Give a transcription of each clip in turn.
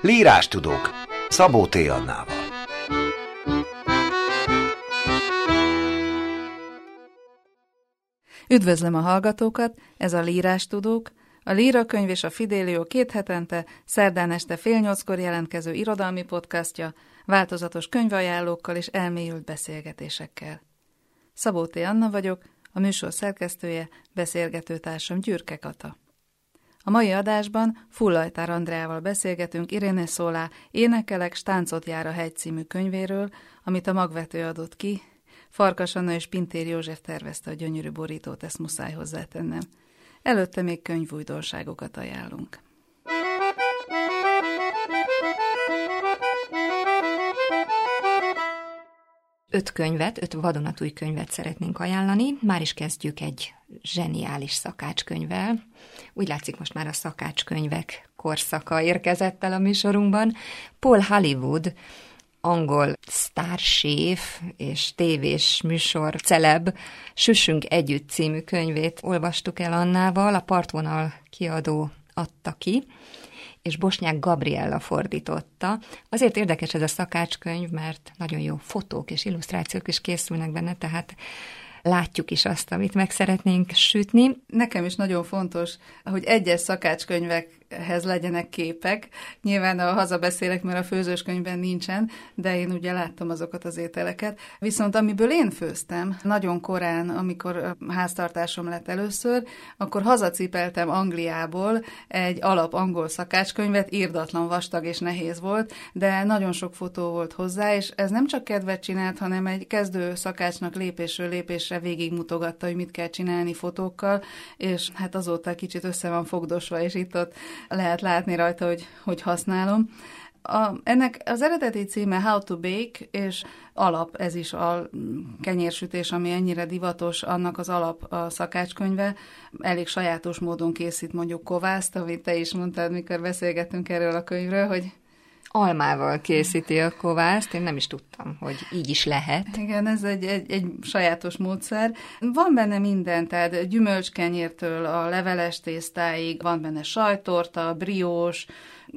Lírástudók Szabó T. Annával Üdvözlöm a hallgatókat, ez a Lírástudók, a Líra könyv és a Fidélió két hetente, szerdán este fél nyolckor jelentkező irodalmi podcastja, változatos könyvajánlókkal és elmélyült beszélgetésekkel. Szabó T. Anna vagyok, a műsor szerkesztője, beszélgetőtársam Gyürke Kata. A mai adásban Fullajtár Andreával beszélgetünk Iréne Szólá Énekelek Stáncot jár a hegy című könyvéről, amit a magvető adott ki. Farkas Anna és Pintér József tervezte a gyönyörű borítót, ezt muszáj hozzátennem. Előtte még könyvújdonságokat ajánlunk. Öt könyvet, öt vadonatúj könyvet szeretnénk ajánlani. Már is kezdjük egy zseniális szakácskönyvvel. Úgy látszik, most már a szakácskönyvek korszaka érkezett el a műsorunkban. Paul Hollywood, angol sztárséf és tévés műsor celeb Süssünk együtt című könyvét olvastuk el Annával, a partvonal kiadó adta ki, és Bosnyák Gabriella fordította. Azért érdekes ez a szakácskönyv, mert nagyon jó fotók és illusztrációk is készülnek benne, tehát látjuk is azt, amit meg szeretnénk sütni. Nekem is nagyon fontos, hogy egyes szakácskönyvekhez legyenek képek. Nyilván a hazabeszélek, mert a főzőskönyvben nincsen, de én ugye láttam azokat az ételeket. Viszont amiből én főztem, nagyon korán, amikor háztartásom lett először, akkor hazacipeltem Angliából egy alap angol szakácskönyvet, írdatlan vastag és nehéz volt, de nagyon sok fotó volt hozzá, és ez nem csak kedvet csinált, hanem egy kezdő szakácsnak lépésről lépésre végigmutogatta, hogy mit kell csinálni fotókkal, és hát azóta kicsit össze van fogdosva, és itt-ott lehet látni rajta, hogy, hogy használom. A, ennek az eredeti címe How to Bake, és alap, ez is a kenyérsütés, ami ennyire divatos, annak az alap a szakácskönyve. Elég sajátos módon készít mondjuk kovászt, amit te is mondtad, mikor beszélgettünk erről a könyvről, hogy almával készíti a kovászt, én nem is tudtam, hogy így is lehet. Igen, ez egy, egy, egy sajátos módszer. Van benne minden, tehát gyümölcskenyértől a leveles tésztáig, van benne sajtorta, briós,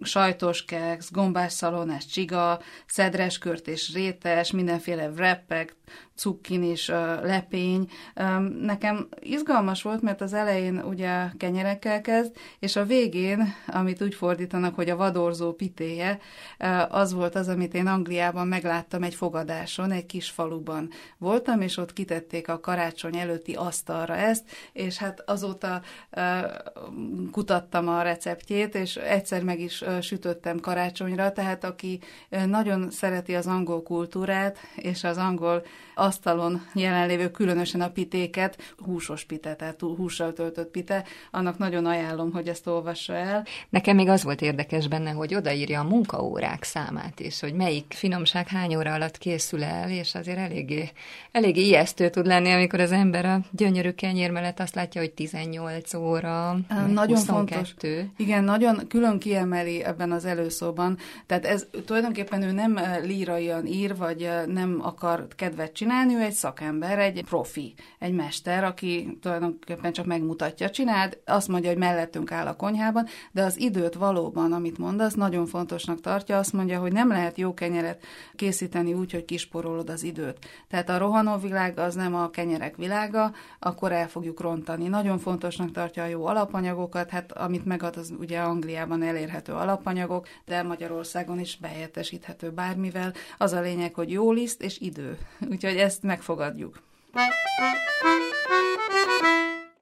sajtos keksz, gombás szalonás csiga, szedreskört és rétes, mindenféle wrappek, cukkinis lepény. Nekem izgalmas volt, mert az elején ugye kenyerekkel kezd, és a végén, amit úgy fordítanak, hogy a vadorzó pitéje, az volt az, amit én Angliában megláttam egy fogadáson, egy kis faluban voltam, és ott kitették a karácsony előtti asztalra ezt, és hát azóta kutattam a receptjét, és egyszer meg is sütöttem karácsonyra, tehát aki nagyon szereti az angol kultúrát, és az angol asztalon jelenlévő, különösen a pitéket, húsos pite, tehát hússal töltött pite, annak nagyon ajánlom, hogy ezt olvassa el. Nekem még az volt érdekes benne, hogy odaírja a munkaórák számát is, hogy melyik finomság hány óra alatt készül el, és azért eléggé, eléggé ijesztő tud lenni, amikor az ember a gyönyörű kenyér mellett azt látja, hogy 18 óra, Nagyon 22. fontos. Igen, nagyon külön kiemeli ebben az előszóban. Tehát ez tulajdonképpen ő nem líraian ír, vagy nem akar kedvet csinálni, ő egy szakember, egy profi, egy mester, aki tulajdonképpen csak megmutatja, csináld, azt mondja, hogy mellettünk áll a konyhában, de az időt valóban, amit mondasz, nagyon fontosnak tartja, azt mondja, hogy nem lehet jó kenyeret készíteni úgy, hogy kisporolod az időt. Tehát a rohanó világ az nem a kenyerek világa, akkor el fogjuk rontani. Nagyon fontosnak tartja a jó alapanyagokat, hát amit megad, az ugye Angliában elérhető alapanyagok, de Magyarországon is behelyettesíthető bármivel. Az a lényeg, hogy jó liszt és idő. Úgyhogy ezt megfogadjuk.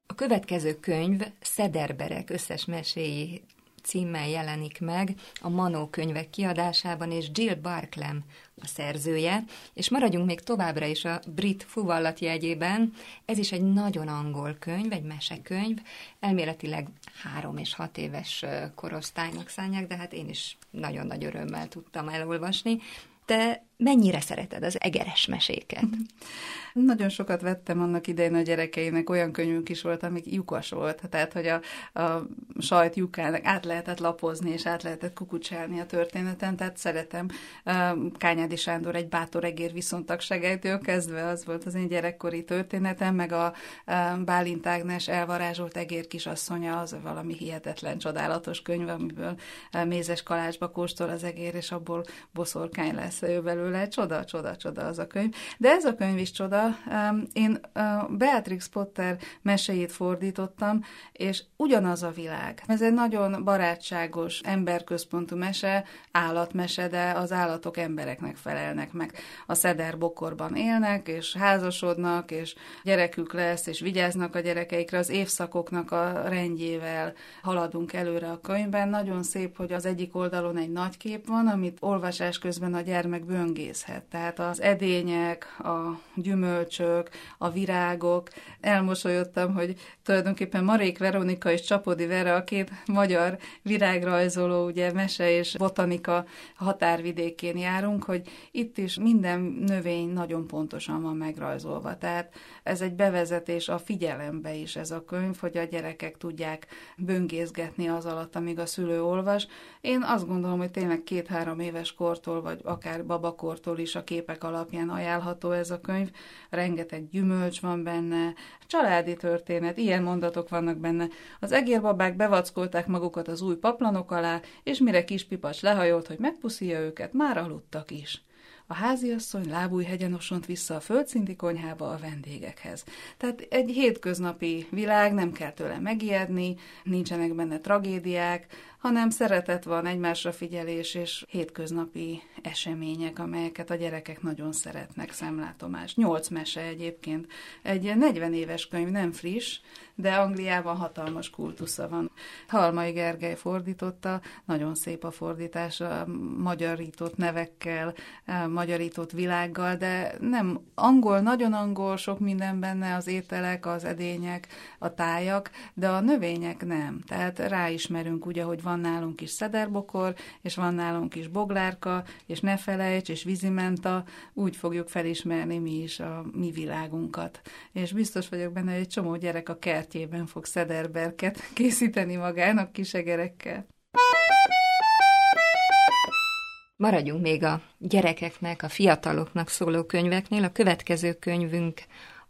A következő könyv Szederberek összes meséi címmel jelenik meg a Manó könyvek kiadásában, és Jill Barklem a szerzője, és maradjunk még továbbra is a brit fuvallat jegyében. Ez is egy nagyon angol könyv, egy mesekönyv, elméletileg három és hat éves korosztálynak szánják, de hát én is nagyon nagy örömmel tudtam elolvasni. De mennyire szereted az egeres meséket? Nagyon sokat vettem annak idején a gyerekeinek, olyan könyvünk is volt, amik lyukas volt, tehát hogy a, a sajt lyukának át lehetett lapozni, és át lehetett kukucsálni a történeten, tehát szeretem. Kányádi Sándor egy bátor egér viszontagságától kezdve az volt az én gyerekkori történetem, meg a Bálint Ágnes elvarázsolt egér kisasszonya, az valami hihetetlen, csodálatos könyv, amiből mézes kalácsba kóstol az egér, és abból boszorkány lesz ő belőle. Csoda, csoda, csoda az a könyv. De ez a könyv is csoda, én Beatrix Potter meséjét fordítottam, és ugyanaz a világ. Ez egy nagyon barátságos, emberközpontú mese, állatmese, de az állatok embereknek felelnek meg. A szeder bokorban élnek, és házasodnak, és gyerekük lesz, és vigyáznak a gyerekeikre, az évszakoknak a rendjével haladunk előre a könyvben. Nagyon szép, hogy az egyik oldalon egy nagy kép van, amit olvasás közben a gyermek böngészhet. Tehát az edények, a gyümölcs, gyümölcsök, a virágok. Elmosolyodtam, hogy tulajdonképpen Marék Veronika és Csapodi Vera, a két magyar virágrajzoló, ugye mese és botanika határvidékén járunk, hogy itt is minden növény nagyon pontosan van megrajzolva. Tehát ez egy bevezetés a figyelembe is ez a könyv, hogy a gyerekek tudják böngészgetni az alatt, amíg a szülő olvas. Én azt gondolom, hogy tényleg két-három éves kortól, vagy akár babakortól is a képek alapján ajánlható ez a könyv rengeteg gyümölcs van benne, családi történet, ilyen mondatok vannak benne. Az egérbabák bevackolták magukat az új paplanok alá, és mire kis pipacs lehajolt, hogy megpuszíja őket, már aludtak is. A háziasszony lábújhegyen osont vissza a földszinti konyhába a vendégekhez. Tehát egy hétköznapi világ, nem kell tőle megijedni, nincsenek benne tragédiák, hanem szeretet van, egymásra figyelés és hétköznapi események, amelyeket a gyerekek nagyon szeretnek, szemlátomás. Nyolc mese egyébként. Egy 40 éves könyv, nem friss, de Angliában hatalmas kultusza van. Halmai Gergely fordította, nagyon szép a fordítás, a magyarított nevekkel, a magyarított világgal, de nem angol, nagyon angol, sok minden benne, az ételek, az edények, a tájak, de a növények nem. Tehát ráismerünk ugye, hogy van nálunk is szederbokor, és van nálunk is boglárka, és ne felejts, és vízimenta, úgy fogjuk felismerni mi is a mi világunkat. És biztos vagyok benne, hogy egy csomó gyerek a kertjében fog szederberket készíteni magának kisegerekkel. Maradjunk még a gyerekeknek, a fiataloknak szóló könyveknél. A következő könyvünk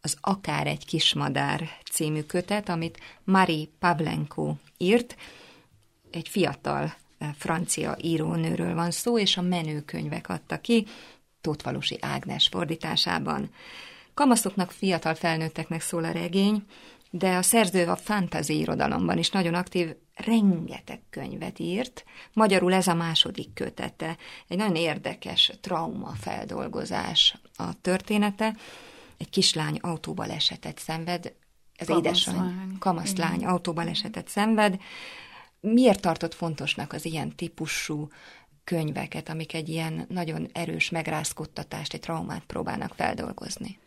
az Akár egy kismadár című kötet, amit Marie Pavlenko írt egy fiatal eh, francia írónőről van szó, és a menőkönyvek adta ki, Tótvalusi Ágnes fordításában. Kamaszoknak, fiatal felnőtteknek szól a regény, de a szerző a fantasy irodalomban is nagyon aktív, rengeteg könyvet írt. Magyarul ez a második kötete. Egy nagyon érdekes trauma feldolgozás a története. Egy kislány autóbalesetet szenved, ez édesanyja, kamaszlány autóbalesetet szenved, Miért tartott fontosnak az ilyen típusú könyveket, amik egy ilyen nagyon erős megrázkodtatást, egy traumát próbálnak feldolgozni?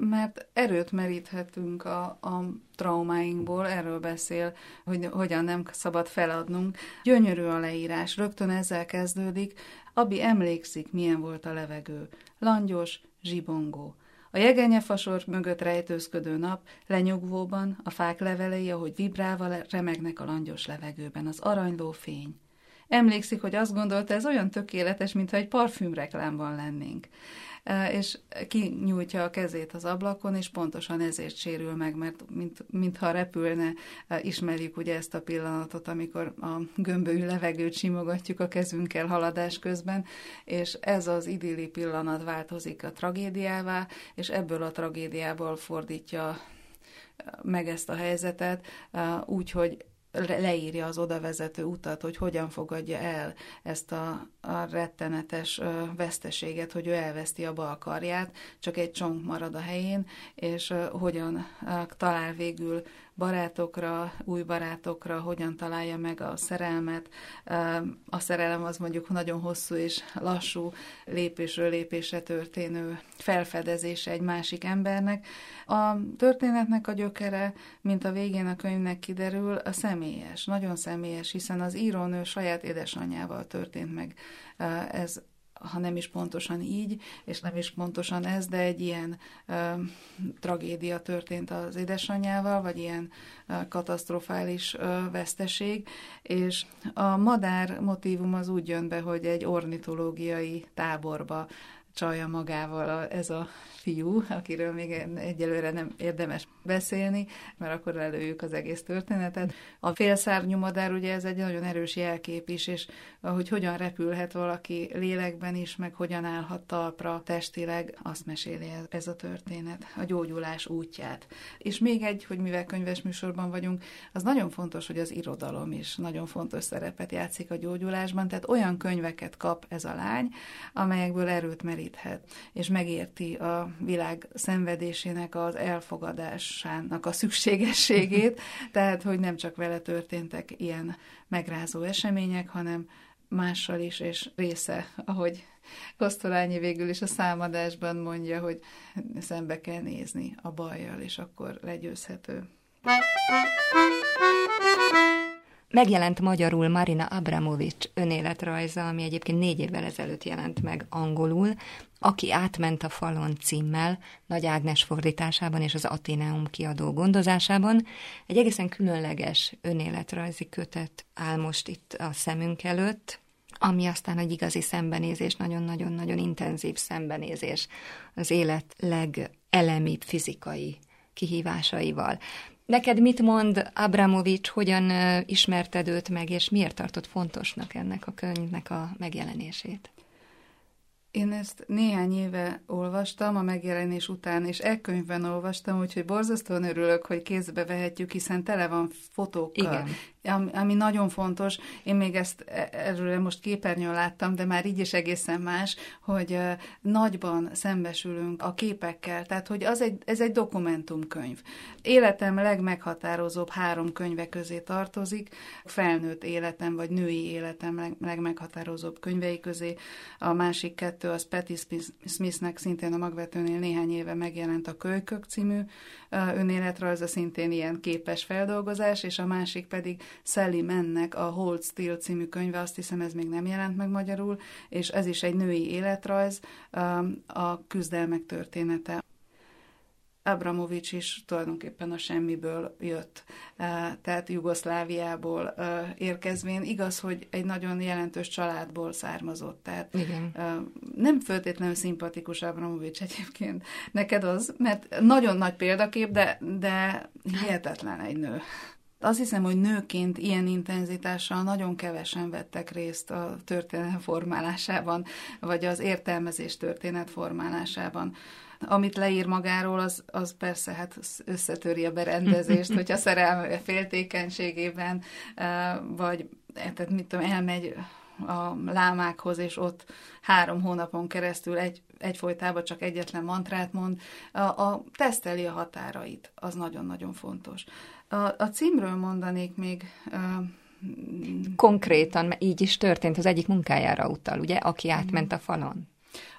Mert erőt meríthetünk a, a traumáinkból, erről beszél, hogy hogyan nem szabad feladnunk. Gyönyörű a leírás, rögtön ezzel kezdődik. Abi emlékszik, milyen volt a levegő. Langyos, zsibongó. A jegenyefasor mögött rejtőzködő nap, lenyugvóban, a fák levelei, ahogy vibrálva remegnek a langyos levegőben, az aranyló fény. Emlékszik, hogy azt gondolta, ez olyan tökéletes, mintha egy parfümreklámban lennénk és kinyújtja a kezét az ablakon, és pontosan ezért sérül meg, mert mint, mintha repülne, ismerjük ugye ezt a pillanatot, amikor a gömbölyű levegőt simogatjuk a kezünkkel haladás közben, és ez az idilli pillanat változik a tragédiává, és ebből a tragédiából fordítja meg ezt a helyzetet, úgy, hogy leírja az odavezető utat, hogy hogyan fogadja el ezt a, a rettenetes veszteséget, hogy ő elveszti a bal karját, csak egy csonk marad a helyén, és hogyan talál végül barátokra, új barátokra, hogyan találja meg a szerelmet. A szerelem az mondjuk nagyon hosszú és lassú lépésről lépésre történő felfedezése egy másik embernek. A történetnek a gyökere, mint a végén a könyvnek kiderül, a személyes, nagyon személyes, hiszen az írónő saját édesanyjával történt meg ez ha nem is pontosan így, és nem is pontosan ez, de egy ilyen ö, tragédia történt az édesanyjával, vagy ilyen ö, katasztrofális ö, veszteség, és a madár motívum az úgy jön be, hogy egy ornitológiai táborba csalja magával a, ez a fiú, akiről még egyelőre nem érdemes beszélni, mert akkor előjük az egész történetet. A félszárnyú madár ugye ez egy nagyon erős jelkép is, és hogy hogyan repülhet valaki lélekben is, meg hogyan állhat talpra testileg, azt meséli ez a történet, a gyógyulás útját. És még egy, hogy mivel könyves műsorban vagyunk, az nagyon fontos, hogy az irodalom is nagyon fontos szerepet játszik a gyógyulásban, tehát olyan könyveket kap ez a lány, amelyekből erőt meríthet, és megérti a világ szenvedésének az elfogadásának a szükségességét, tehát hogy nem csak vele történtek ilyen megrázó események, hanem mással is, és része, ahogy Kosztolányi végül is a számadásban mondja, hogy szembe kell nézni a bajjal, és akkor legyőzhető. Megjelent magyarul Marina Abramovics önéletrajza, ami egyébként négy évvel ezelőtt jelent meg angolul, aki átment a falon címmel, Nagy Ágnes fordításában és az Ateneum kiadó gondozásában. Egy egészen különleges önéletrajzi kötet áll most itt a szemünk előtt, ami aztán egy igazi szembenézés, nagyon-nagyon-nagyon intenzív szembenézés az élet legelemibb fizikai kihívásaival. Neked mit mond Abramovics, hogyan ismerted őt meg, és miért tartott fontosnak ennek a könyvnek a megjelenését? Én ezt néhány éve olvastam a megjelenés után, és e könyvben olvastam, úgyhogy borzasztóan örülök, hogy kézbe vehetjük, hiszen tele van fotókkal. Igen ami, nagyon fontos, én még ezt e, erről most képernyőn láttam, de már így is egészen más, hogy nagyban szembesülünk a képekkel, tehát hogy az egy, ez egy dokumentumkönyv. Életem legmeghatározóbb három könyve közé tartozik, felnőtt életem vagy női életem leg, legmeghatározóbb könyvei közé. A másik kettő az Patti Smithnek szintén a magvetőnél néhány éve megjelent a Kölykök című önéletrajza, szintén ilyen képes feldolgozás, és a másik pedig Sally Mennek a Hold Still című könyve, azt hiszem ez még nem jelent meg magyarul, és ez is egy női életrajz, a küzdelmek története. Abramovics is tulajdonképpen a semmiből jött, tehát Jugoszláviából érkezvén. Igaz, hogy egy nagyon jelentős családból származott, tehát Igen. Nem föltétlenül szimpatikus Abramovics egyébként. Neked az, mert nagyon nagy példakép, de, de hihetetlen egy nő. Azt hiszem, hogy nőként ilyen intenzitással nagyon kevesen vettek részt a történet formálásában, vagy az értelmezés történet formálásában. Amit leír magáról, az, az persze hát összetöri a berendezést, hogyha szerelme féltékenységében, vagy tehát mit tudom, elmegy a lámákhoz, és ott három hónapon keresztül egy, egyfolytában csak egyetlen mantrát mond, a, a teszteli a határait, az nagyon-nagyon fontos. A, a címről mondanék még... Konkrétan így is történt, az egyik munkájára utal, ugye, aki átment a falon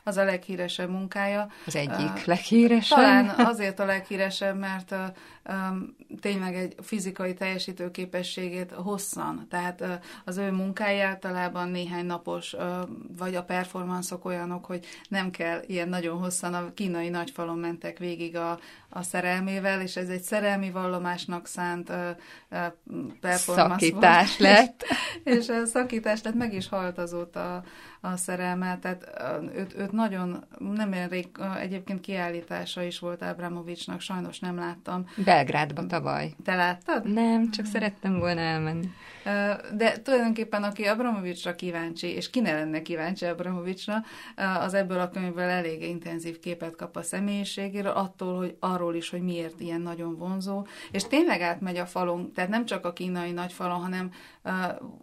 az a leghíresebb munkája. Az egyik uh, leghíresebb? Talán azért a leghíresebb, mert uh, um, tényleg egy fizikai teljesítőképességét hosszan, tehát uh, az ő munkája általában néhány napos, uh, vagy a performanszok olyanok, hogy nem kell ilyen nagyon hosszan, a kínai nagyfalon mentek végig a, a szerelmével, és ez egy szerelmi vallomásnak szánt uh, uh, performance Szakítás volt. lett. és, és a szakítás lett, meg is halt azóta a, a szerelme, tehát uh, őt, őt nagyon, nem olyan rég, egyébként kiállítása is volt Ábramovicsnak, sajnos nem láttam. Belgrádban tavaly. Te láttad? Nem, csak szerettem volna elmenni. De tulajdonképpen aki Abramovicsra kíváncsi, és ki ne lenne kíváncsi Abramovicsra, az ebből a könyvből elég intenzív képet kap a személyiségéről, attól, hogy arról is, hogy miért ilyen nagyon vonzó, és tényleg átmegy a falon, tehát nem csak a kínai nagyfalon, hanem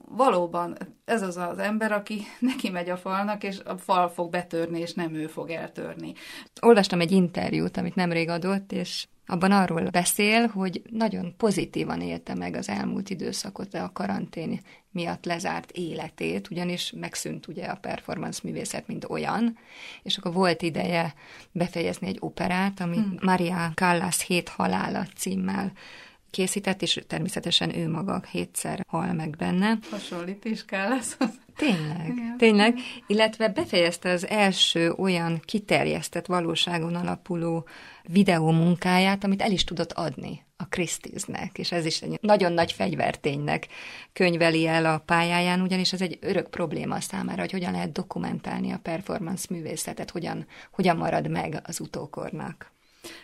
valóban ez az az ember, aki neki megy a falnak, és a fal fog betörni, és nem ő fog eltörni. Olvastam egy interjút, amit nemrég adott, és abban arról beszél, hogy nagyon pozitívan élte meg az elmúlt időszakot, a karantén miatt lezárt életét, ugyanis megszűnt ugye a performance művészet, mint olyan, és akkor volt ideje befejezni egy operát, ami hmm. Maria Callas hét halála címmel készített, és természetesen ő maga hétszer hal meg benne. Hasonlít is kell lesz. Tényleg, Igen. tényleg, illetve befejezte az első olyan kiterjesztett valóságon alapuló videó munkáját, amit el is tudott adni a Christie's-nek, és ez is egy nagyon nagy fegyverténynek könyveli el a pályáján, ugyanis ez egy örök probléma számára, hogy hogyan lehet dokumentálni a performance művészetet, hogyan, hogyan marad meg az utókornak.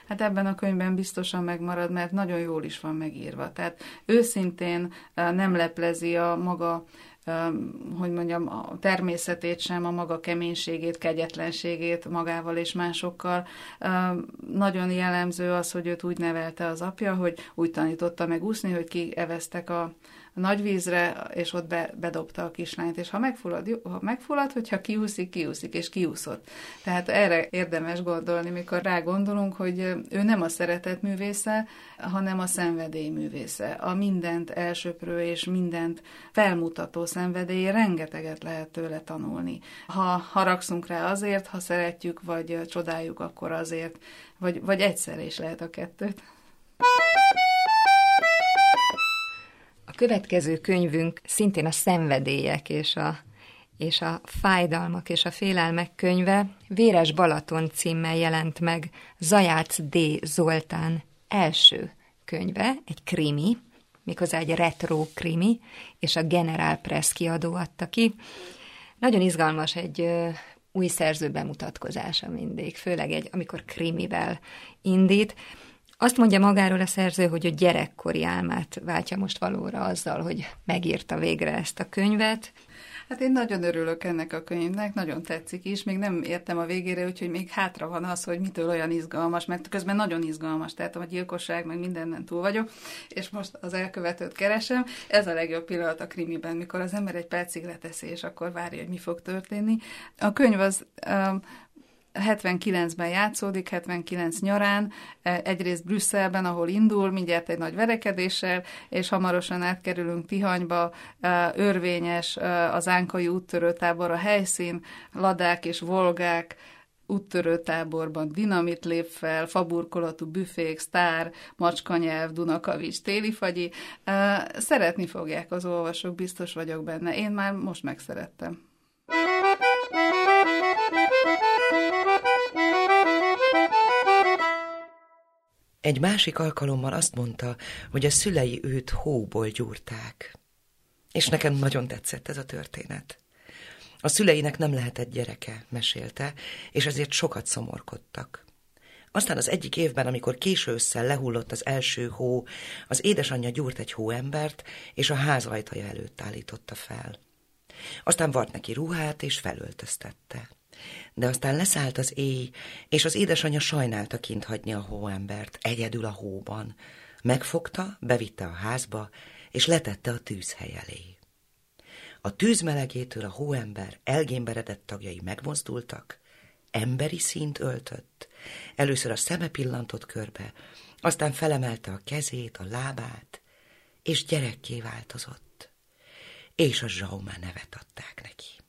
Hát ebben a könyvben biztosan megmarad, mert nagyon jól is van megírva. Tehát őszintén nem leplezi a maga hogy mondjam, a természetét sem, a maga keménységét, kegyetlenségét magával és másokkal. Nagyon jellemző az, hogy őt úgy nevelte az apja, hogy úgy tanította meg úszni, hogy kieveztek a, a nagy vízre, és ott be, bedobta a kislányt, és ha megfullad, jó, ha megfullad, hogyha kiúszik, kiúszik, és kiúszott. Tehát erre érdemes gondolni, mikor rá gondolunk, hogy ő nem a szeretet művésze, hanem a szenvedély művésze. A mindent elsöprő és mindent felmutató szenvedély, rengeteget lehet tőle tanulni. Ha haragszunk rá azért, ha szeretjük, vagy csodáljuk, akkor azért, vagy, vagy egyszer is lehet a kettőt. Következő könyvünk szintén a szenvedélyek és a, és a fájdalmak és a félelmek könyve Véres Balaton címmel jelent meg Zajác D. Zoltán első könyve, egy krimi, méghozzá egy retro krimi, és a General Press kiadó adta ki. Nagyon izgalmas egy új szerző bemutatkozása mindig, főleg egy, amikor krimivel indít. Azt mondja magáról a szerző, hogy a gyerekkori álmát váltja most valóra azzal, hogy megírta végre ezt a könyvet. Hát én nagyon örülök ennek a könyvnek, nagyon tetszik is, még nem értem a végére, úgyhogy még hátra van az, hogy mitől olyan izgalmas, mert közben nagyon izgalmas, tehát a gyilkosság, meg mindenen túl vagyok, és most az elkövetőt keresem. Ez a legjobb pillanat a krimiben, mikor az ember egy percig leteszi, és akkor várja, hogy mi fog történni. A könyv az um, 79-ben játszódik, 79 nyarán, e, egyrészt Brüsszelben, ahol indul, mindjárt egy nagy verekedéssel, és hamarosan átkerülünk Tihanyba, e, örvényes e, az Ánkai úttörőtábor a helyszín, ladák és volgák, úttörőtáborban dinamit lép fel, faburkolatú büfék, sztár, macskanyelv, Dunakavics, télifagyi. Szeretni fogják az olvasók, biztos vagyok benne. Én már most megszerettem. Egy másik alkalommal azt mondta, hogy a szülei őt hóból gyúrták. És nekem nagyon tetszett ez a történet. A szüleinek nem lehetett gyereke, mesélte, és ezért sokat szomorkodtak. Aztán az egyik évben, amikor késő ősszel lehullott az első hó, az édesanyja gyúrt egy hóembert, és a ház ajtaja előtt állította fel. Aztán vart neki ruhát, és felöltöztette de aztán leszállt az éj, és az édesanyja sajnálta kint hagyni a hóembert, egyedül a hóban. Megfogta, bevitte a házba, és letette a tűzhely elé. A tűz melegétől a hóember elgémberedett tagjai megmozdultak, emberi színt öltött, először a szeme pillantott körbe, aztán felemelte a kezét, a lábát, és gyerekké változott, és a Zsaumá nevet adták neki.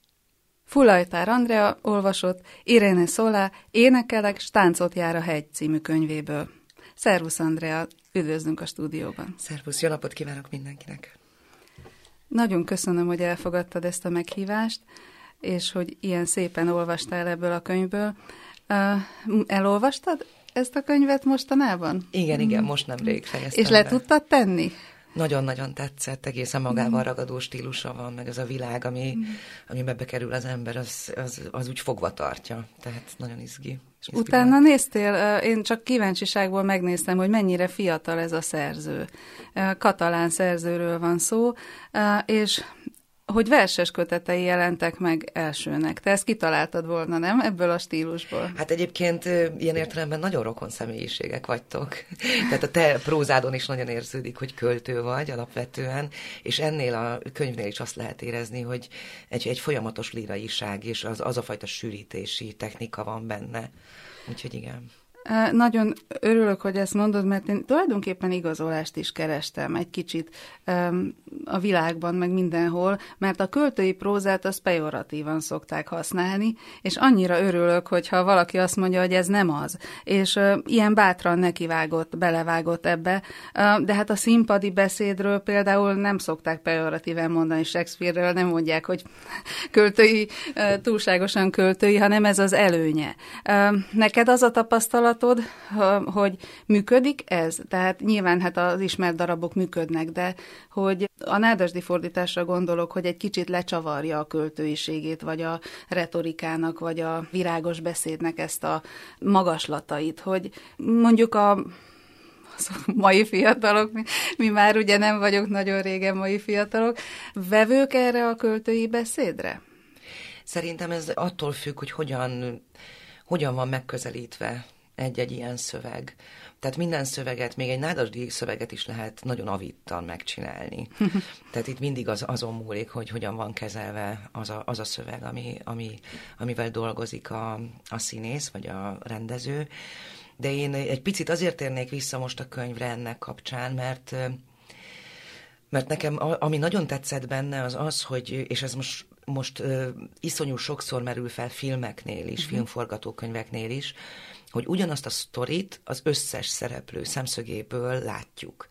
Fulajtár Andrea olvasott Iréne Szolá Énekelek, stáncot jár a hegy című könyvéből. Szervusz Andrea, üdvözlünk a stúdióban. Szervusz, jó napot kívánok mindenkinek. Nagyon köszönöm, hogy elfogadtad ezt a meghívást, és hogy ilyen szépen olvastál ebből a könyvből. Elolvastad ezt a könyvet mostanában? Igen, igen, most nemrég fejeztem És le be. tudtad tenni? Nagyon-nagyon tetszett, egészen magával mm. ragadó stílusa van, meg az a világ, ami, mm. amibe bekerül az ember, az, az, az úgy fogva tartja, tehát nagyon izgi. izgi Utána néztél, én csak kíváncsiságból megnéztem, hogy mennyire fiatal ez a szerző. Katalán szerzőről van szó, és hogy verses kötetei jelentek meg elsőnek. Te ezt kitaláltad volna, nem? Ebből a stílusból. Hát egyébként ilyen értelemben nagyon rokon személyiségek vagytok. Tehát a te prózádon is nagyon érződik, hogy költő vagy alapvetően, és ennél a könyvnél is azt lehet érezni, hogy egy, egy folyamatos líraiság és az, az a fajta sűrítési technika van benne. Úgyhogy igen. Nagyon örülök, hogy ezt mondod, mert én tulajdonképpen igazolást is kerestem egy kicsit a világban, meg mindenhol, mert a költői prózát az pejoratívan szokták használni, és annyira örülök, hogyha valaki azt mondja, hogy ez nem az. És ilyen bátran nekivágott, belevágott ebbe, de hát a színpadi beszédről például nem szokták pejoratíven mondani Shakespeare-ről, nem mondják, hogy költői, túlságosan költői, hanem ez az előnye. Neked az a tapasztalat, tapasztalatod, hogy működik ez? Tehát nyilván hát az ismert darabok működnek, de hogy a nádasdi fordításra gondolok, hogy egy kicsit lecsavarja a költőiségét, vagy a retorikának, vagy a virágos beszédnek ezt a magaslatait, hogy mondjuk a mai fiatalok, mi, mi már ugye nem vagyok nagyon régen mai fiatalok, vevők erre a költői beszédre? Szerintem ez attól függ, hogy hogyan, hogyan van megközelítve egy-egy ilyen szöveg. Tehát minden szöveget, még egy nádasdi szöveget is lehet nagyon avittan megcsinálni. Tehát itt mindig az, azon múlik, hogy hogyan van kezelve az a, az a szöveg, ami, ami, amivel dolgozik a, a színész, vagy a rendező. De én egy picit azért térnék vissza most a könyvre ennek kapcsán, mert mert nekem ami nagyon tetszett benne az az, hogy, és ez most most uh, iszonyú sokszor merül fel filmeknél is, uh-huh. filmforgatókönyveknél is, hogy ugyanazt a sztorit az összes szereplő szemszögéből látjuk.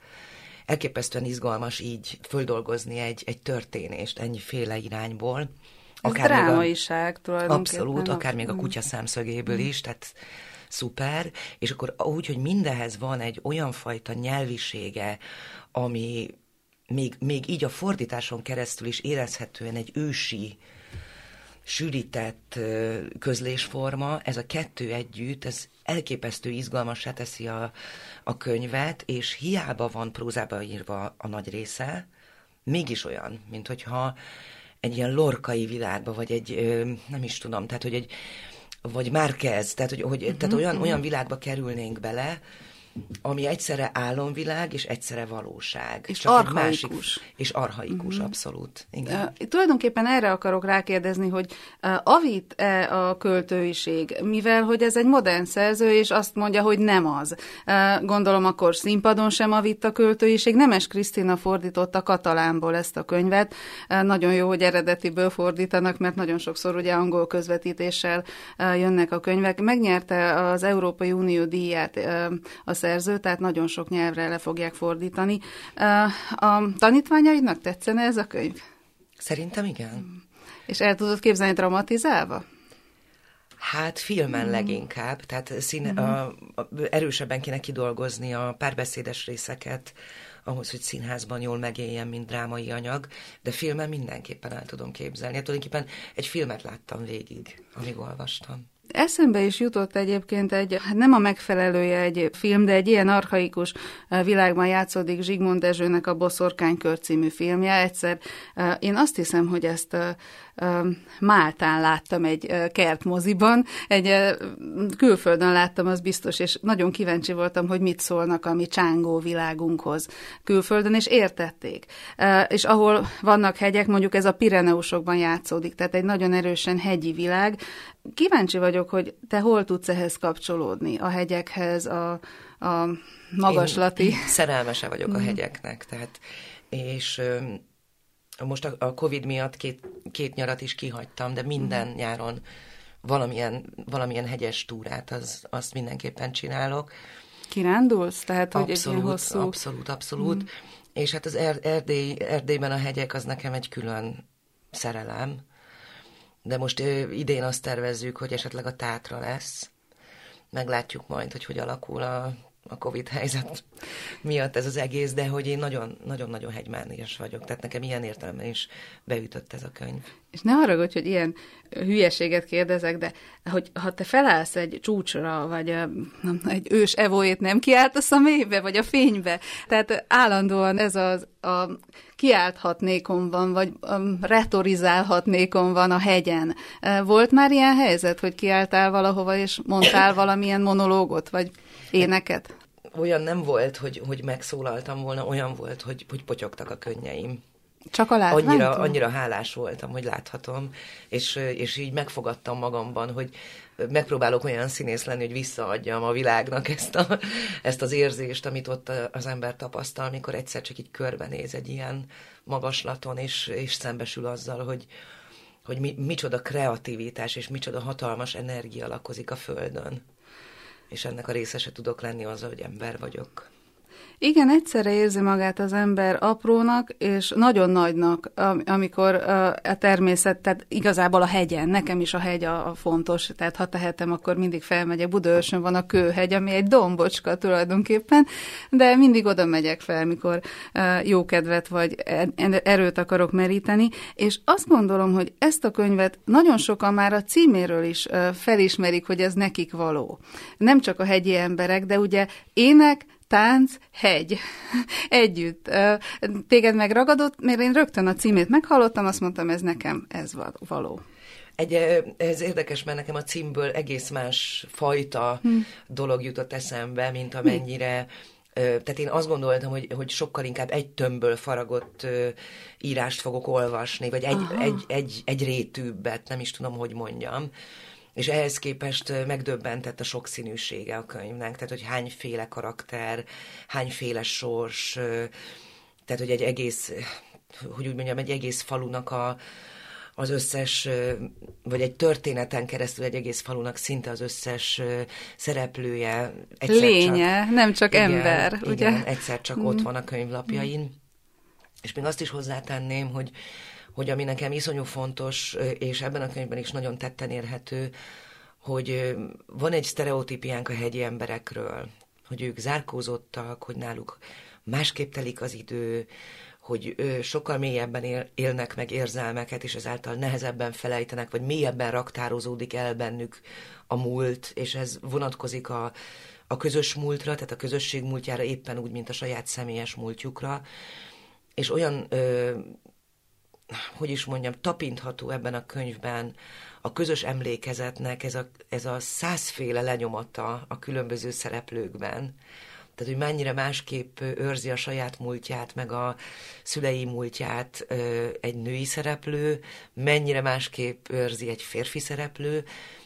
Elképesztően izgalmas így földolgozni egy, egy történést ennyiféle irányból. Akár Ez drámaiság tulajdonképpen. Abszolút, akár még a kutya szemszögéből is, tehát szuper, és akkor úgy, hogy mindenhez van egy olyan fajta nyelvisége, ami még, még így a fordításon keresztül is érezhetően egy ősi sűrített közlésforma, ez a kettő együtt, ez elképesztő izgalmassá teszi a, a könyvet, és hiába van prózába írva a nagy része, mégis olyan, mint hogyha egy ilyen lorkai világba, vagy egy, nem is tudom, tehát hogy egy, vagy Márkez, tehát, hogy, hogy uh-huh, tehát olyan, uh-huh. olyan világba kerülnénk bele, ami egyszerre álomvilág és egyszerre valóság. És Csak arhaikus. Másik, és arhaikus, uh-huh. abszolút. Igen. Uh, tulajdonképpen erre akarok rákérdezni, hogy uh, avít-e a költőiség, mivel hogy ez egy modern szerző, és azt mondja, hogy nem az. Uh, gondolom akkor színpadon sem avít a költőiség. Nemes Krisztina fordította katalánból ezt a könyvet. Uh, nagyon jó, hogy eredetiből fordítanak, mert nagyon sokszor ugye angol közvetítéssel uh, jönnek a könyvek. Megnyerte az Európai Unió díját uh, a szerző, tehát nagyon sok nyelvre le fogják fordítani. A tanítványaidnak tetszene ez a könyv? Szerintem igen. És el tudod képzelni dramatizálva? Hát filmen mm. leginkább, tehát színe, mm. a, a, erősebben kéne kidolgozni a párbeszédes részeket, ahhoz, hogy színházban jól megéljen, mint drámai anyag, de filmen mindenképpen el tudom képzelni. Hát tulajdonképpen egy filmet láttam végig, amíg olvastam. Eszembe is jutott egyébként egy, hát nem a megfelelője egy film, de egy ilyen archaikus eh, világban játszódik Zsigmond Dezsőnek a Boszorkánykör című filmje. Egyszer eh, én azt hiszem, hogy ezt eh, Máltán láttam egy kertmoziban, egy külföldön láttam, az biztos, és nagyon kíváncsi voltam, hogy mit szólnak a mi csángó világunkhoz külföldön, és értették. És ahol vannak hegyek, mondjuk ez a Pireneusokban játszódik, tehát egy nagyon erősen hegyi világ. Kíváncsi vagyok, hogy te hol tudsz ehhez kapcsolódni, a hegyekhez, a, a magaslati... Én szerelmese vagyok a mm. hegyeknek, tehát és most a, a Covid miatt két, két nyarat is kihagytam, de minden mm. nyáron valamilyen, valamilyen hegyes túrát, az, azt mindenképpen csinálok. Kirándulsz? Tehát, hogy abszolút, egy hosszú... Abszolút, abszolút. Mm. És hát az er, Erdély, Erdélyben a hegyek az nekem egy külön szerelem. De most ö, idén azt tervezzük, hogy esetleg a tátra lesz. Meglátjuk majd, hogy hogy alakul a a Covid helyzet miatt ez az egész, de hogy én nagyon-nagyon hegymánias vagyok, tehát nekem ilyen értelemben is beütött ez a könyv. És ne haragudj, hogy ilyen hülyeséget kérdezek, de hogy ha te felállsz egy csúcsra, vagy a, egy ős evóét nem kiáltasz a mélybe, vagy a fénybe, tehát állandóan ez az a kiálthatnékon van, vagy um, retorizálhatnékon van a hegyen. Volt már ilyen helyzet, hogy kiáltál valahova, és mondtál valamilyen monológot, vagy éneket? Olyan nem volt, hogy, hogy megszólaltam volna, olyan volt, hogy, hogy potyogtak a könnyeim. Csak a annyira, annyira hálás voltam, hogy láthatom, és, és így megfogadtam magamban, hogy megpróbálok olyan színész lenni, hogy visszaadjam a világnak ezt, a, ezt az érzést, amit ott az ember tapasztal, amikor egyszer csak így körbenéz egy ilyen magaslaton, és, és szembesül azzal, hogy, hogy mi, micsoda kreativitás és micsoda hatalmas energia lakozik a Földön. És ennek a részese tudok lenni azzal, hogy ember vagyok. Igen, egyszerre érzi magát az ember aprónak és nagyon nagynak, amikor a természet, tehát igazából a hegyen, nekem is a hegy a, fontos, tehát ha tehetem, akkor mindig felmegyek. Budaörsön van a kőhegy, ami egy dombocska tulajdonképpen, de mindig oda megyek fel, mikor jó kedvet vagy erőt akarok meríteni, és azt gondolom, hogy ezt a könyvet nagyon sokan már a címéről is felismerik, hogy ez nekik való. Nem csak a hegyi emberek, de ugye ének, tánc, hegy. Együtt. Téged megragadott, mert én rögtön a címét meghallottam, azt mondtam, ez nekem, ez való. Egy, ez érdekes, mert nekem a címből egész más fajta hm. dolog jutott eszembe, mint amennyire... Tehát én azt gondoltam, hogy, hogy sokkal inkább egy tömbből faragott írást fogok olvasni, vagy egy, egy, egy, egy rétűbbet, nem is tudom, hogy mondjam és ehhez képest megdöbbentett a sokszínűsége a könyvnek, tehát hogy hányféle karakter, hányféle sors, tehát hogy egy egész, hogy úgy mondjam, egy egész falunak a, az összes, vagy egy történeten keresztül egy egész falunak szinte az összes szereplője. Egyszer Lénye, csak, nem csak igen, ember, igen, ugye? egyszer csak mm. ott van a könyvlapjain. Mm. És még azt is hozzátenném, hogy hogy ami nekem iszonyú fontos, és ebben a könyvben is nagyon tetten érhető, hogy van egy sztereotípiánk a hegyi emberekről, hogy ők zárkózottak, hogy náluk másképp telik az idő, hogy sokkal mélyebben él, élnek meg érzelmeket, és ezáltal nehezebben felejtenek, vagy mélyebben raktározódik el bennük a múlt, és ez vonatkozik a, a közös múltra, tehát a közösség múltjára éppen úgy, mint a saját személyes múltjukra, és olyan ö, hogy is mondjam, tapintható ebben a könyvben a közös emlékezetnek ez a, ez a százféle lenyomata a különböző szereplőkben. Tehát, hogy mennyire másképp őrzi a saját múltját, meg a szülei múltját egy női szereplő, mennyire másképp őrzi egy férfi szereplő,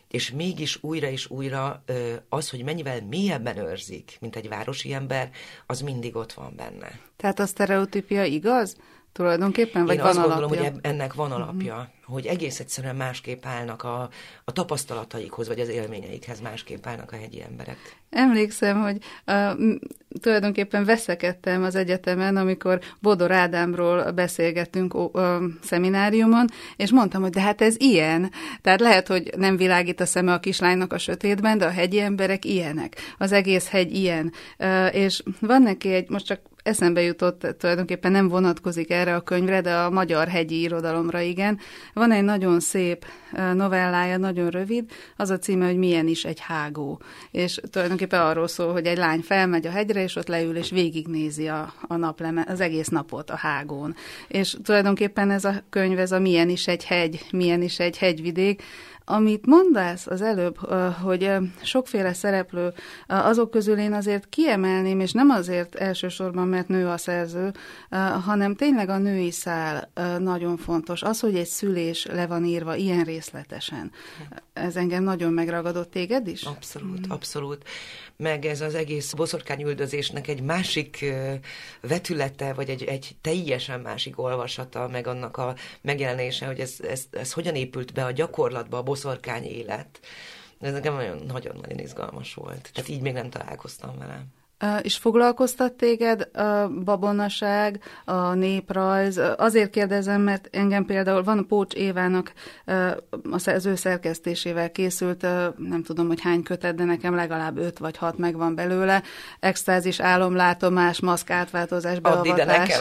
és mégis újra és újra az, hogy mennyivel mélyebben őrzik, mint egy városi ember, az mindig ott van benne. Tehát a sztereotípia igaz? Tulajdonképpen, vagy Én van azt alapja? gondolom, hogy ennek van alapja, uh-huh. hogy egész egyszerűen másképp állnak a, a tapasztalataikhoz, vagy az élményeikhez másképp állnak a hegyi emberek. Emlékszem, hogy uh, tulajdonképpen veszekedtem az egyetemen, amikor Bodor Ádámról beszélgettünk uh, szemináriumon, és mondtam, hogy de hát ez ilyen. Tehát lehet, hogy nem világít a szeme a kislánynak a sötétben, de a hegyi emberek ilyenek. Az egész hegy ilyen. Uh, és van neki egy, most csak eszembe jutott, tulajdonképpen nem vonatkozik erre a könyvre, de a magyar hegyi irodalomra igen. Van egy nagyon szép novellája, nagyon rövid, az a címe, hogy milyen is egy hágó. És tulajdonképpen arról szól, hogy egy lány felmegy a hegyre, és ott leül, és végignézi a, a napleme, az egész napot a hágón. És tulajdonképpen ez a könyv, ez a milyen is egy hegy, milyen is egy hegyvidék, amit mondasz az előbb, hogy sokféle szereplő, azok közül én azért kiemelném, és nem azért elsősorban, mert nő a szerző, hanem tényleg a női szál nagyon fontos. Az, hogy egy szülés le van írva ilyen részletesen, ez engem nagyon megragadott téged is? Abszolút, mm. abszolút. Meg ez az egész boszorkányüldözésnek egy másik vetülete, vagy egy, egy teljesen másik olvasata, meg annak a megjelenése, hogy ez, ez, ez hogyan épült be a gyakorlatba a boszorkány élet. Ez nekem nagyon-nagyon izgalmas volt. Tehát így még nem találkoztam vele. És foglalkoztat téged a babonaság, a néprajz? Azért kérdezem, mert engem például van Pócs Évának az ő szerkesztésével készült, nem tudom, hogy hány kötet, de nekem legalább öt vagy hat megvan belőle. Extázis, álomlátomás, maszk átváltozás, beavatás. Add ide nekem,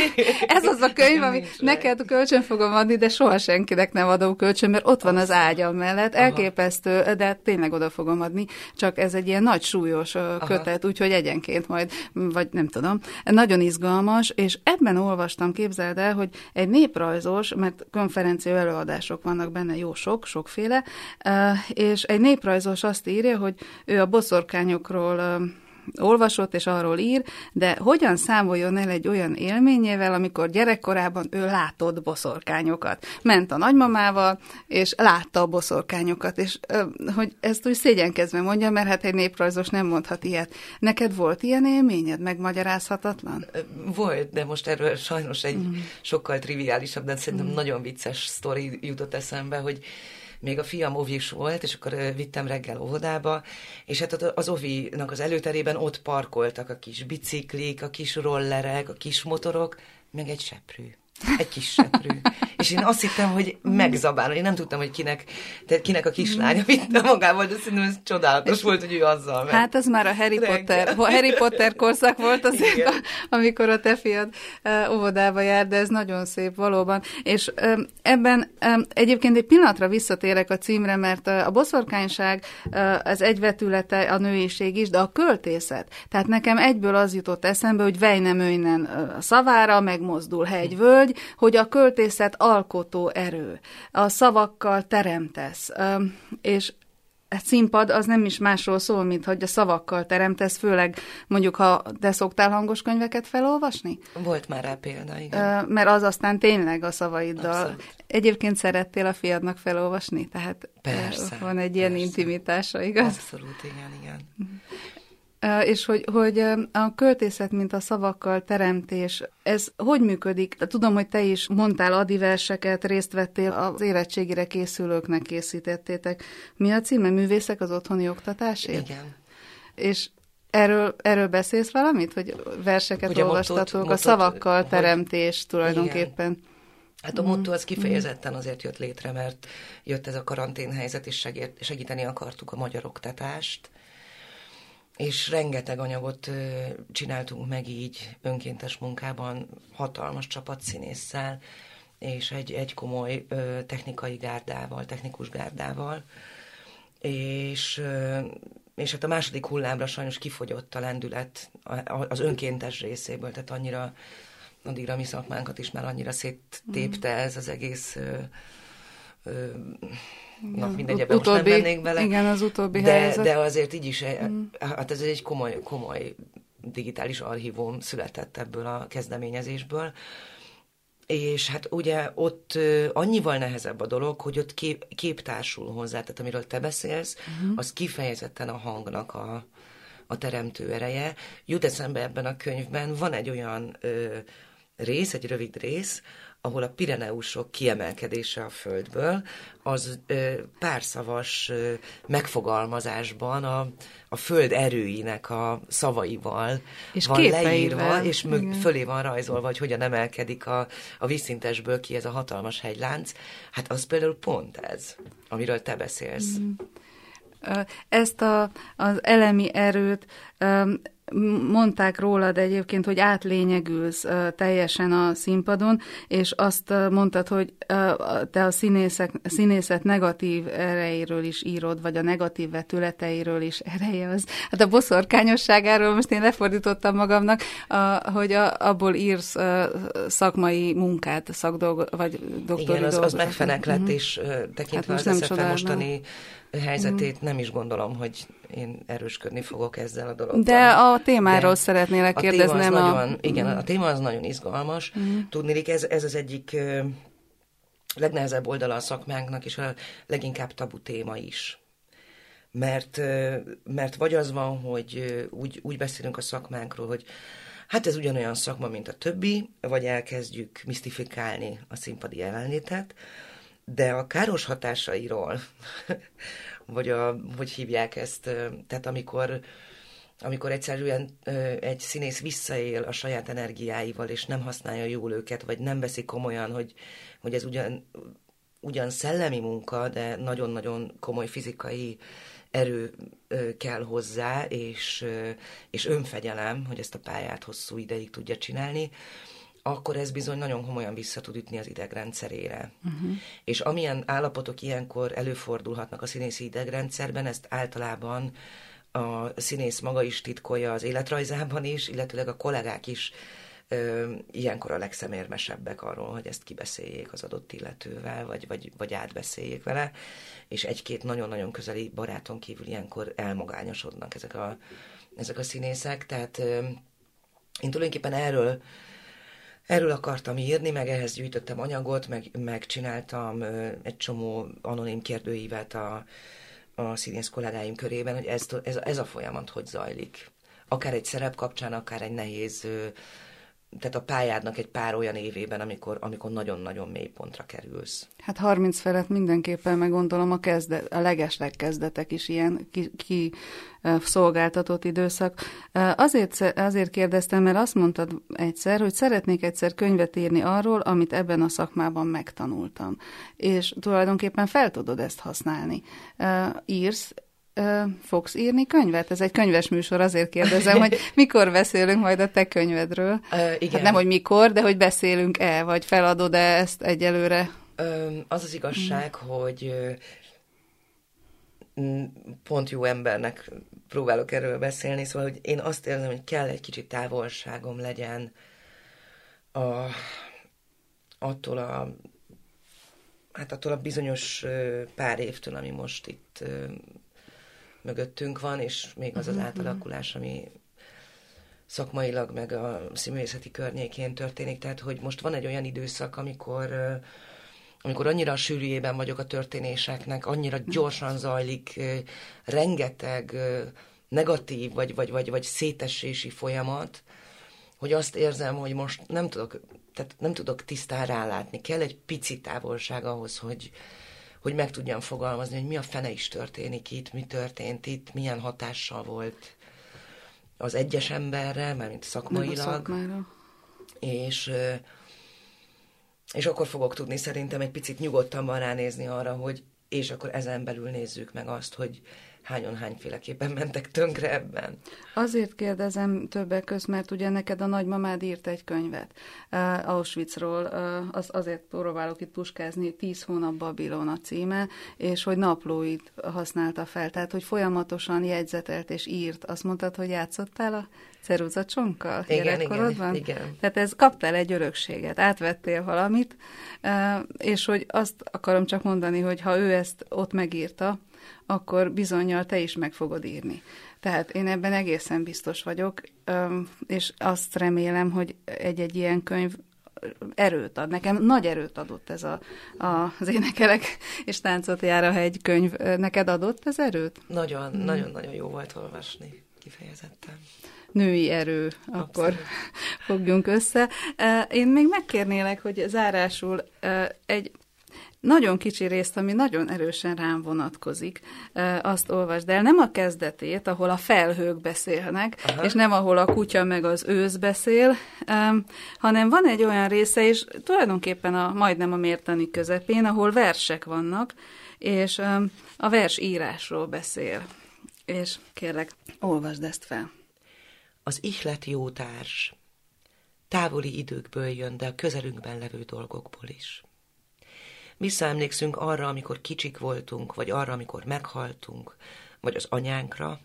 Ez az a könyv, ami neked kölcsön fogom adni, de soha senkinek nem adom kölcsön, mert ott van az ágyam mellett. Elképesztő, de tényleg oda fogom adni. Csak ez egy ilyen nagy súlyos kötet, Aha úgyhogy egyenként majd, vagy nem tudom. Nagyon izgalmas, és ebben olvastam, képzeld el, hogy egy néprajzos, mert konferencia előadások vannak benne, jó sok, sokféle, és egy néprajzos azt írja, hogy ő a boszorkányokról olvasott és arról ír, de hogyan számoljon el egy olyan élményével, amikor gyerekkorában ő látott boszorkányokat. Ment a nagymamával, és látta a boszorkányokat, és hogy ezt úgy szégyenkezve mondja, mert hát egy néprajzos nem mondhat ilyet. Neked volt ilyen élményed, megmagyarázhatatlan? Volt, de most erről sajnos egy mm. sokkal triviálisabb, de szerintem mm. nagyon vicces sztori jutott eszembe, hogy még a fiam ovis volt, és akkor vittem reggel óvodába, és hát az ovinak az előterében ott parkoltak a kis biciklik, a kis rollerek, a kis motorok, meg egy seprű. Egy kis seprű. És én azt hittem, hogy megzabál. Én nem tudtam, hogy kinek, tehát kinek a kislánya vitte magával, de szerintem ez csodálatos volt, hogy ő azzal meg. Hát ez már a Harry Potter, a Harry Potter korszak volt azért, a, amikor a te fiad óvodába jár, de ez nagyon szép valóban. És ebben egyébként egy pillanatra visszatérek a címre, mert a boszorkányság az egyvetülete a nőiség is, de a költészet. Tehát nekem egyből az jutott eszembe, hogy Vejnem Öjnen uh, szavára megmozdul hegyvölgy, hogy a költészet alkotó erő. A szavakkal teremtesz. És egy színpad az nem is másról szól, mint hogy a szavakkal teremtesz, főleg mondjuk, ha te szoktál hangos könyveket felolvasni? Volt már rá példa, igen. Mert az aztán tényleg a szavaiddal. Abszolút. Egyébként szerettél a fiadnak felolvasni? Tehát persze, van egy ilyen persze. intimitása, igaz? Abszolút, igen, igen. Mhm és hogy, hogy a költészet, mint a szavakkal teremtés, ez hogy működik? Tudom, hogy te is mondtál adiverseket, részt vettél, az érettségire készülőknek készítettétek. Mi a címe? Művészek az otthoni oktatásért? Igen. És Erről, erről beszélsz valamit, hogy verseket hogy olvastatok, a, a szavakkal hogy, teremtés tulajdonképpen? Igen. Hát a motto az kifejezetten azért jött létre, mert jött ez a karanténhelyzet, és segíteni akartuk a magyar oktatást, és rengeteg anyagot csináltunk meg így önkéntes munkában, hatalmas csapat színésszel, és egy, egy komoly technikai gárdával, technikus gárdával, és, és hát a második hullámra sajnos kifogyott a lendület az önkéntes részéből, tehát annyira, addigra mi szakmánkat is már annyira széttépte ez az egész Na, mindegy, ebben most nem mennék bele. Igen, az utóbbi de, helyzet. De azért így is, mm. hát ez egy komoly, komoly digitális archívum született ebből a kezdeményezésből. És hát ugye ott annyival nehezebb a dolog, hogy ott kép, kép társul hozzá, tehát amiről te beszélsz, uh-huh. az kifejezetten a hangnak a, a teremtő ereje. Jut eszembe ebben a könyvben, van egy olyan ö, rész, egy rövid rész, ahol a Pireneusok kiemelkedése a földből, az ö, párszavas ö, megfogalmazásban a, a föld erőinek a szavaival és van leírva, és mög, fölé van rajzolva, hogy hogyan emelkedik a, a vízszintesből ki ez a hatalmas hegylánc. Hát az például pont ez, amiről te beszélsz. Mm. Ezt a, az elemi erőt mondták rólad egyébként, hogy átlényegülsz teljesen a színpadon, és azt mondtad, hogy te a színészek, színészet negatív erejéről is írod, vagy a negatív vetületeiről is ereje az. Hát a boszorkányosságáról most én lefordítottam magamnak, hogy a, abból írsz szakmai munkát, szakdolgo, vagy doktori Igen, az, az megfenek lett, uh-huh. és uh, tekintve hát az SFM mostani helyzetét nem is gondolom, hogy én erősködni fogok ezzel a dologgal. De a témáról De szeretnélek kérdezni. A téma az a... nagyon, igen, a téma az nagyon izgalmas. Mm. Tudnélik, ez, ez az egyik legnehezebb oldala a szakmánknak, és a leginkább tabu téma is. Mert, mert vagy az van, hogy úgy, úgy beszélünk a szakmánkról, hogy hát ez ugyanolyan szakma, mint a többi, vagy elkezdjük misztifikálni a színpadi jelenlétet, de a káros hatásairól, vagy a, hogy hívják ezt, tehát amikor, amikor egyszerűen egy színész visszaél a saját energiáival, és nem használja jól őket, vagy nem veszi komolyan, hogy, hogy ez ugyan, ugyan szellemi munka, de nagyon-nagyon komoly fizikai erő kell hozzá, és, és önfegyelem, hogy ezt a pályát hosszú ideig tudja csinálni, akkor ez bizony nagyon komolyan vissza tud ütni az idegrendszerére. Uh-huh. És amilyen állapotok ilyenkor előfordulhatnak a színészi idegrendszerben, ezt általában a színész maga is titkolja az életrajzában is, illetőleg a kollégák is ö, ilyenkor a legszemérmesebbek arról, hogy ezt kibeszéljék az adott illetővel, vagy, vagy, vagy átbeszéljék vele, és egy-két nagyon-nagyon közeli baráton kívül ilyenkor elmagányosodnak ezek a ezek a színészek, tehát én tulajdonképpen erről Erről akartam írni, meg ehhez gyűjtöttem anyagot, meg, megcsináltam egy csomó anonim kérdőívet a, a színész kollégáim körében, hogy ez, ez, ez a folyamat hogy zajlik. Akár egy szerep kapcsán, akár egy nehéz tehát a pályádnak egy pár olyan évében, amikor, amikor nagyon-nagyon mély pontra kerülsz. Hát 30 felett mindenképpen meg gondolom a, kezdet, a legesleg kezdetek is ilyen ki, ki szolgáltatott időszak. Azért, azért kérdeztem, mert azt mondtad egyszer, hogy szeretnék egyszer könyvet írni arról, amit ebben a szakmában megtanultam. És tulajdonképpen fel tudod ezt használni. Írsz Ö, fogsz írni könyvet? Ez egy könyves műsor, azért kérdezem, hogy mikor beszélünk majd a te könyvedről. Ö, igen. Hát nem, hogy mikor, de hogy beszélünk-e, vagy feladod-e ezt egyelőre? Ö, az az igazság, hmm. hogy pont jó embernek próbálok erről beszélni, szóval hogy én azt érzem, hogy kell egy kicsit távolságom legyen a, attól a hát attól a bizonyos pár évtől, ami most itt mögöttünk van, és még az az mhm, átalakulás, ami szakmailag, meg a színművészeti környékén történik. Tehát, hogy most van egy olyan időszak, amikor amikor annyira a sűrűjében vagyok a történéseknek, annyira mhm. gyorsan zajlik, rengeteg negatív vagy, vagy, vagy, vagy szétesési folyamat, hogy azt érzem, hogy most nem tudok, tehát nem tudok tisztán rálátni. Kell egy pici távolság ahhoz, hogy, hogy meg tudjam fogalmazni, hogy mi a fene is történik itt, mi történt itt, milyen hatással volt az egyes emberre, mint szakmailag. És, és akkor fogok tudni szerintem egy picit nyugodtabban ránézni arra, hogy és akkor ezen belül nézzük meg azt, hogy hányan hányféleképpen mentek tönkre ebben. Azért kérdezem többek közt, mert ugye neked a nagymamád írt egy könyvet uh, Auschwitzról, uh, az, azért próbálok itt puskázni, tíz hónap Babilon a címe, és hogy naplóit használta fel, tehát hogy folyamatosan jegyzetelt és írt. Azt mondtad, hogy játszottál a ceruzacsonkkal igen, igen, igen. Tehát ez kaptál egy örökséget, átvettél valamit, és hogy azt akarom csak mondani, hogy ha ő ezt ott megírta, akkor bizonyal te is meg fogod írni. Tehát én ebben egészen biztos vagyok, és azt remélem, hogy egy-egy ilyen könyv erőt ad. Nekem nagy erőt adott ez a, a, az énekelek és táncot jár a hegy könyv. Neked adott ez erőt? Nagyon, hmm. nagyon, nagyon jó volt olvasni, kifejezetten. Női erő, Abszolút. akkor fogjunk össze. Én még megkérnélek, hogy zárásul egy nagyon kicsi részt, ami nagyon erősen rám vonatkozik, azt olvasd el. Nem a kezdetét, ahol a felhők beszélnek, Aha. és nem ahol a kutya meg az ősz beszél, hanem van egy olyan része, és tulajdonképpen a, majdnem a mértani közepén, ahol versek vannak, és a vers írásról beszél. És kérlek, olvasd ezt fel. Az ihlet jó társ, távoli időkből jön, de a közelünkben levő dolgokból is. Visszaemlékszünk arra, amikor kicsik voltunk, vagy arra, amikor meghaltunk, vagy az anyánkra,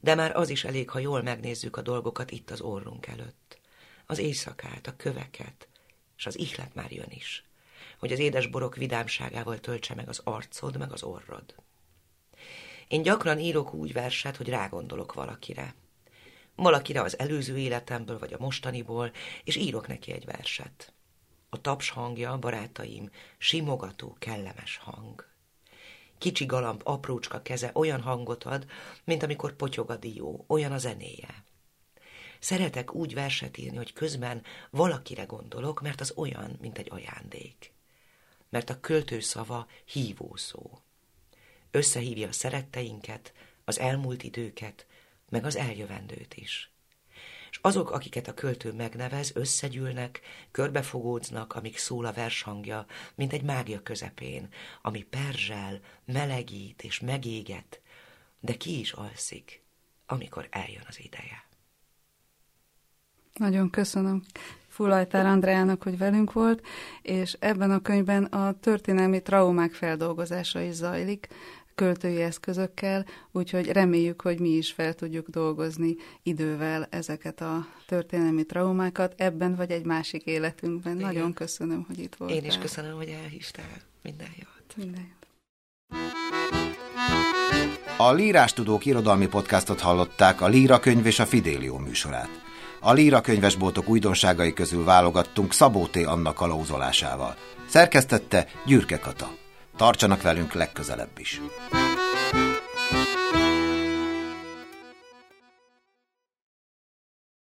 de már az is elég, ha jól megnézzük a dolgokat itt az orrunk előtt. Az éjszakát, a köveket, és az ihlet már jön is, hogy az édes borok vidámságával töltse meg az arcod, meg az orrod. Én gyakran írok úgy verset, hogy rágondolok valakire. Valakire az előző életemből, vagy a mostaniból, és írok neki egy verset. A taps hangja, barátaim, simogató, kellemes hang. Kicsi galamb, aprócska keze olyan hangot ad, mint amikor potyog a dió, olyan a zenéje. Szeretek úgy verset írni, hogy közben valakire gondolok, mert az olyan, mint egy ajándék. Mert a költő szava hívó szó. Összehívja a szeretteinket, az elmúlt időket, meg az eljövendőt is és azok, akiket a költő megnevez, összegyűlnek, körbefogódznak, amíg szól a vershangja, mint egy mágia közepén, ami perzsel, melegít és megéget, de ki is alszik, amikor eljön az ideje. Nagyon köszönöm Fulajtár Andreának, hogy velünk volt, és ebben a könyvben a történelmi traumák feldolgozása is zajlik költői eszközökkel, úgyhogy reméljük, hogy mi is fel tudjuk dolgozni idővel ezeket a történelmi traumákat ebben vagy egy másik életünkben. Igen. Nagyon köszönöm, hogy itt voltál. Én is köszönöm, hogy elhívtál. Minden jót. Minden jót. A Lírás Tudók irodalmi podcastot hallották a Líra könyv és a Fidélió műsorát. A Líra könyvesboltok újdonságai közül válogattunk Szabó T. Anna kalauzolásával. Szerkesztette Gyürke Kata. Tartsanak velünk legközelebb is.